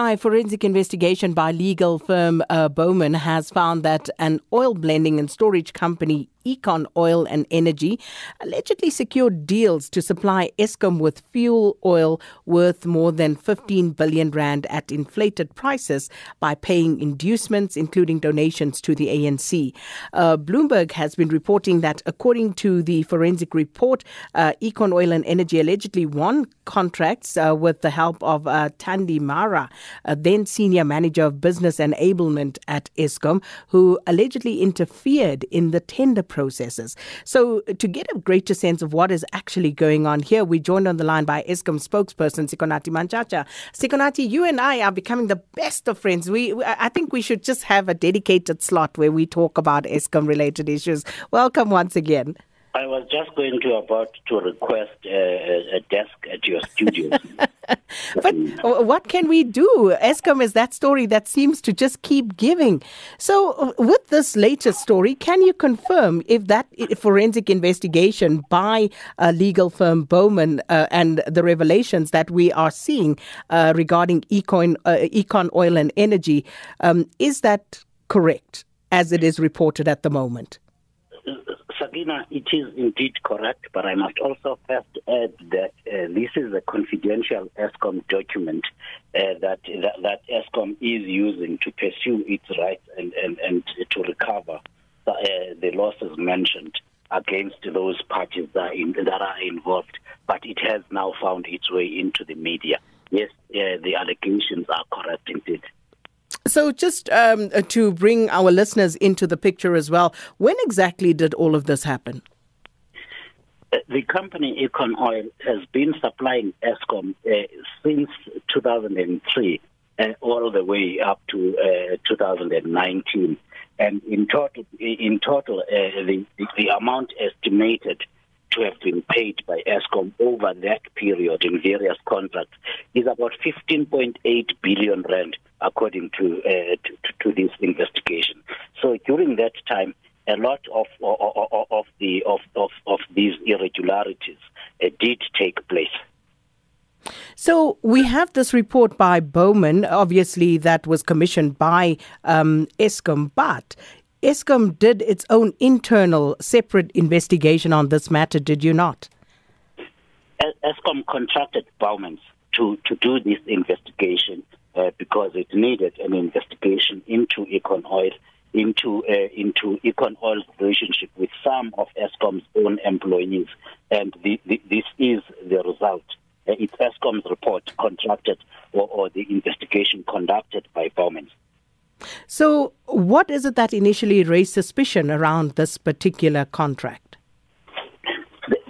Now, a forensic investigation by legal firm uh, Bowman has found that an oil blending and storage company Econ Oil and Energy allegedly secured deals to supply Eskom with fuel oil worth more than 15 billion rand at inflated prices by paying inducements, including donations to the ANC. Uh, Bloomberg has been reporting that, according to the forensic report, uh, Econ Oil and Energy allegedly won contracts uh, with the help of uh, Thandi Marah, then senior manager of business enablement at Eskom, who allegedly interfered in the tender processes. So, uh, to get a greater sense of what is actually going on here, we joined on the line by Eskom spokesperson Sikonathi Mantshantsha. Sikonathi, you and I are becoming the best of friends. We, I think we should just have a dedicated slot where we talk about Eskom related issues. Welcome once again. I was just going to about to request a, a desk at your studio. but what can we do? Eskom is that story that seems to just keep giving. So, with this latest story, can you confirm if that forensic investigation by a legal firm Bowman uh, and the revelations that we are seeing uh, regarding Econ, uh, Econ Oil and Energy um, is that correct as it is reported at the moment? Sakina, it is indeed correct, but I must also first add that uh, this is a confidential Eskom document uh, that, that, that Eskom is using to pursue its rights and, and, and to recover the, uh, the losses mentioned against those parties that, in, that are involved. But it has now found its way into the media. Yes, uh, the allegations are correct indeed. So, just um, uh, to bring our listeners into the picture as well, when exactly did all of this happen? Uh, the company Econ Oil has been supplying Eskom uh, since 2003, uh, all the way up to uh, 2019, and in total, in total, uh, the, the, amount estimated to have been paid by Eskom over that period in various contracts is about 15.8 billion rand, according to, uh, to, to this investigation. So during that time, a lot of of, of the of, of, of these irregularities uh, did take place. So we have this report by Bowman, obviously that was commissioned by um, Eskom, but Eskom did its own internal separate investigation on this matter, did you not? Eskom contracted Bowman to, to do this investigation uh, because it needed an investigation into Econ Oil, into uh, into Econ Oil's relationship with some of Eskom's own employees, and the, the, this is the result. Uh, it's Eskom's report contracted or, or the investigation conducted by Bowman. So, what is it that initially raised suspicion around this particular contract?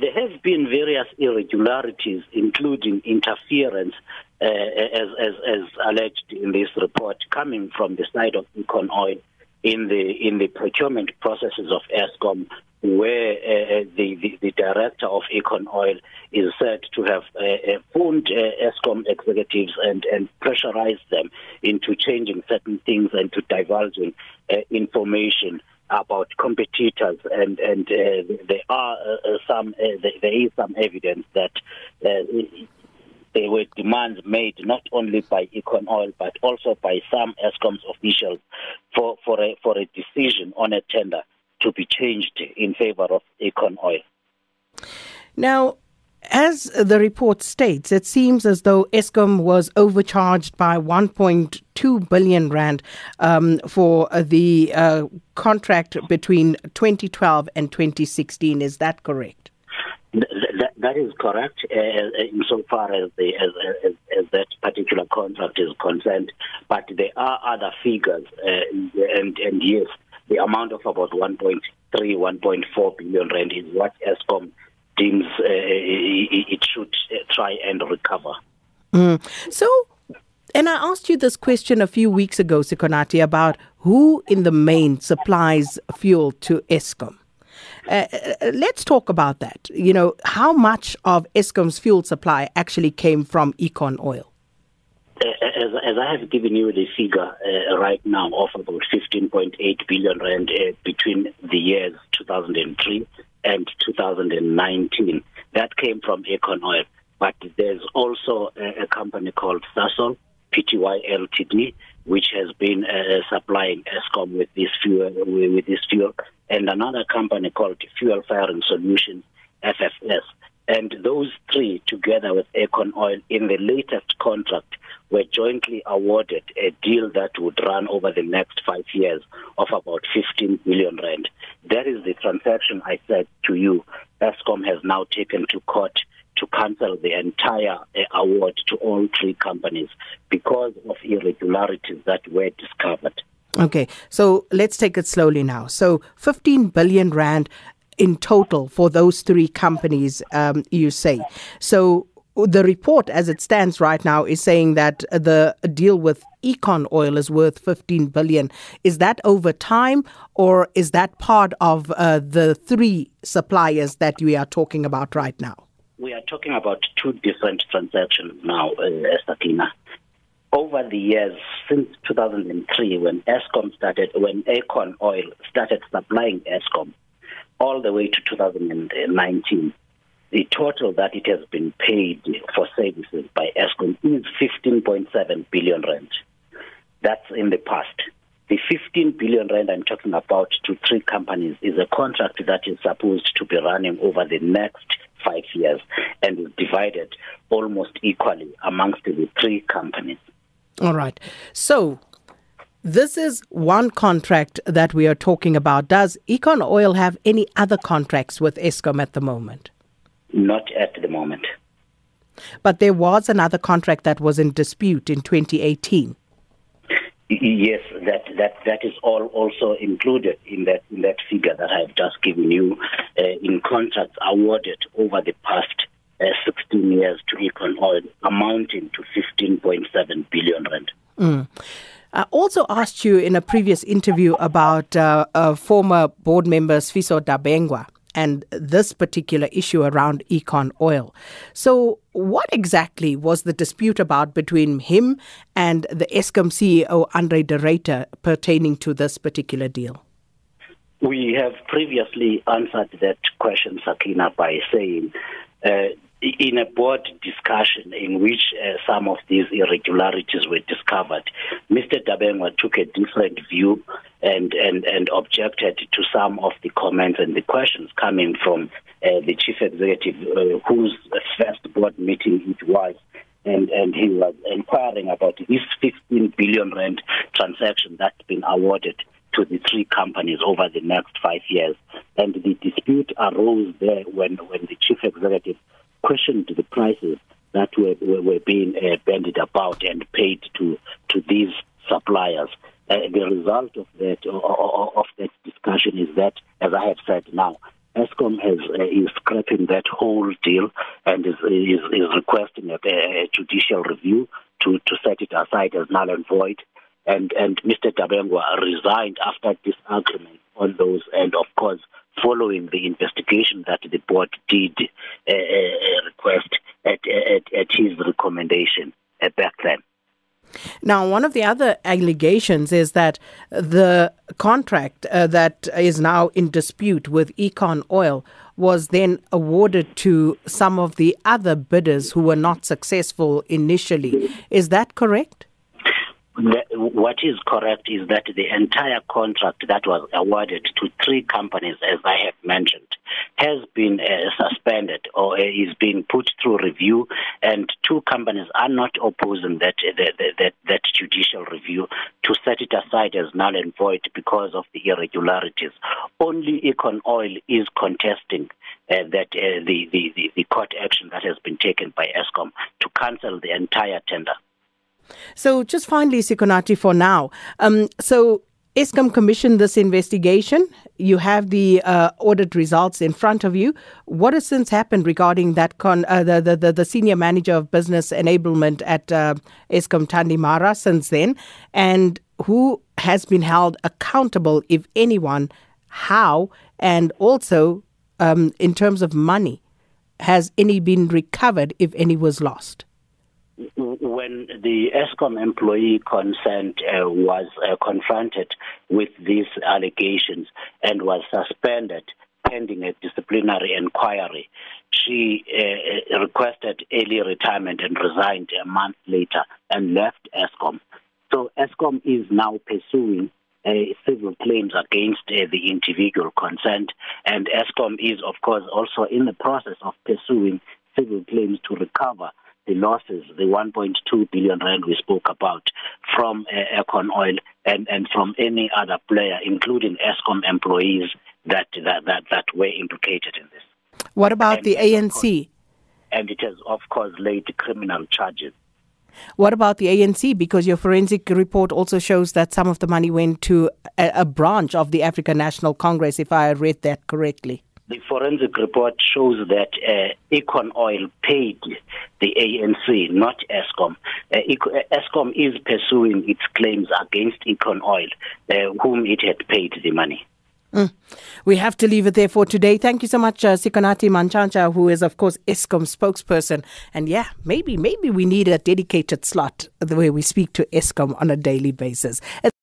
There have been various irregularities, including interference, uh, as, as, as alleged in this report, coming from the side of Econ Oil in the in the procurement processes of Eskom, where uh, the, the, the director of Econ Oil is said to have uh, uh, phoned uh, Eskom executives and, and pressurized them into changing certain things and to divulging uh, information about competitors. And and uh, there are uh, some uh, there is some evidence that uh, there were demands made not only by Econ Oil but also by some Eskom's officials for for a for a decision on a tender to be changed in favor of Econ Oil. Now, as the report states, it seems as though Eskom was overcharged by 1.2 billion rand um, for the uh, contract between 2012 and 2016. Is that correct? That, that is correct, uh, insofar as, the, as, as, as, that particular contract is concerned. But there are other figures, uh, and, and yes, the amount of about 1.3, 1.4 billion rand is what Eskom deems uh, it should uh, try and recover. Mm. So, and I asked you this question a few weeks ago, Sikonathi, about who in the main supplies fuel to Eskom. Uh, uh, let's talk about that. You know, how much of Eskom's fuel supply actually came from Econ Oil? as, as I have given you the figure uh, right now of about 15.8 billion rand uh, between the years 2003 and 2019, that came from Econ Oil. But there's also a, a company called Sasol PTY Ltd, which has been uh, supplying Eskom with this fuel, with this fuel, and another company called Fuel Firing Solutions, FFS. And those three, together with Econ Oil, in the latest contract, were jointly awarded a deal that would run over the next five years of about 15 billion rand. That is the transaction I said to you. Eskom has now taken to court to cancel the entire uh, award to all three companies because of irregularities that were discovered. Okay, so let's take it slowly now. So 15 billion rand in total for those three companies, um, you say. So the report, as it stands right now, is saying that the deal with Econ Oil is worth 15 billion. Is that over time, or is that part of uh, the three suppliers that we are talking about right now? We are talking about two different transactions now, uh, Sakina. Over the years, since 2003, when Eskom started, when Econ Oil started supplying Eskom, all the way to 2019, the total that it has been paid for services by Eskom is 15.7 billion rand. That's in the past. The 15 billion rand I'm talking about to three companies is a contract that is supposed to be running over the next five years and is divided almost equally amongst the three companies. All right. So this is one contract that we are talking about. Does Econ Oil have any other contracts with Eskom at the moment? Not at the moment. But there was another contract that was in dispute in 2018. Yes, that that that is all also included in that in that figure that I've just given you uh, in contracts awarded over the past uh, 16 years to Econ Oil, amounting to 15.7 billion rand. Mm. I also asked you in a previous interview about uh, uh, former board member Sifiso Dabengwa and this particular issue around Econ Oil. So, what exactly was the dispute about between him and the Eskom CEO Andre de Ruyter pertaining to this particular deal? We have previously answered that question, Sakina, by saying uh, in a board discussion in which uh, some of these irregularities were discovered, Mr. Dabengwa took a different view and, and, and objected to some of the comments and the questions coming from uh, the chief executive, uh, whose first board meeting it was. And, and he was inquiring about this 15 billion rand transaction that's been awarded to the three companies over the next five years. And the dispute arose there when, when the chief executive questioned the prices that were, were, being uh, bandied about and paid to, to these suppliers. Uh, the result of that of that discussion is that, as I have said now, Eskom has uh, is scrapping that whole deal and is is, is requesting a, a, judicial review to, to set it aside as null and void. And and Mr. Dabengwa resigned after this disagreement on those, and of course following the investigation that the board did uh, uh, request at, at, at his recommendation uh, back then. Now, one of the other allegations is that the contract uh, that is now in dispute with Econ Oil was then awarded to some of the other bidders who were not successful initially. Is that correct? What is correct is that the entire contract that was awarded to three companies, as I have mentioned, has been uh, suspended or uh, is being put through review, and two companies are not opposing that, that that that judicial review to set it aside as null and void because of the irregularities. Only Econ Oil is contesting uh, that uh, the, the the court action that has been taken by Eskom to cancel the entire tender. So, just finally, Sikonathi, for now. Um, so, Eskom commissioned this investigation. You have the uh, audit results in front of you. What has since happened regarding that? Con- uh, the, the, the the senior manager of business enablement at uh, Eskom Thandi Marah since then, and who has been held accountable, if anyone, how, and also um, in terms of money, has any been recovered if any was lost? When the Eskom employee concerned uh, was uh, confronted with these allegations and was suspended pending a disciplinary inquiry. She uh, requested early retirement and resigned a month later and left Eskom. So Eskom is now pursuing uh, civil claims against uh, the individual concerned, and Eskom is, of course, also in the process of pursuing civil claims to recover the losses, the 1.2 billion rand we spoke about from uh, Econ Oil and, and from any other player, including Eskom employees that, that, that, that were implicated in this. What about and, the ANC? And it has, of course, laid criminal charges. What about the ANC? Because your forensic report also shows that some of the money went to a, a branch of the African National Congress, if I read that correctly. The forensic report shows that uh, Econ Oil paid the ANC, not Eskom. Uh, Eskom is pursuing its claims against Econ Oil, uh, whom it had paid the money. Mm. We have to leave it there for today. Thank you so much, uh, Sikonathi Mantshantsha, who is, of course, Eskom spokesperson. And yeah, maybe, maybe we need a dedicated slot the way we speak to Eskom on a daily basis.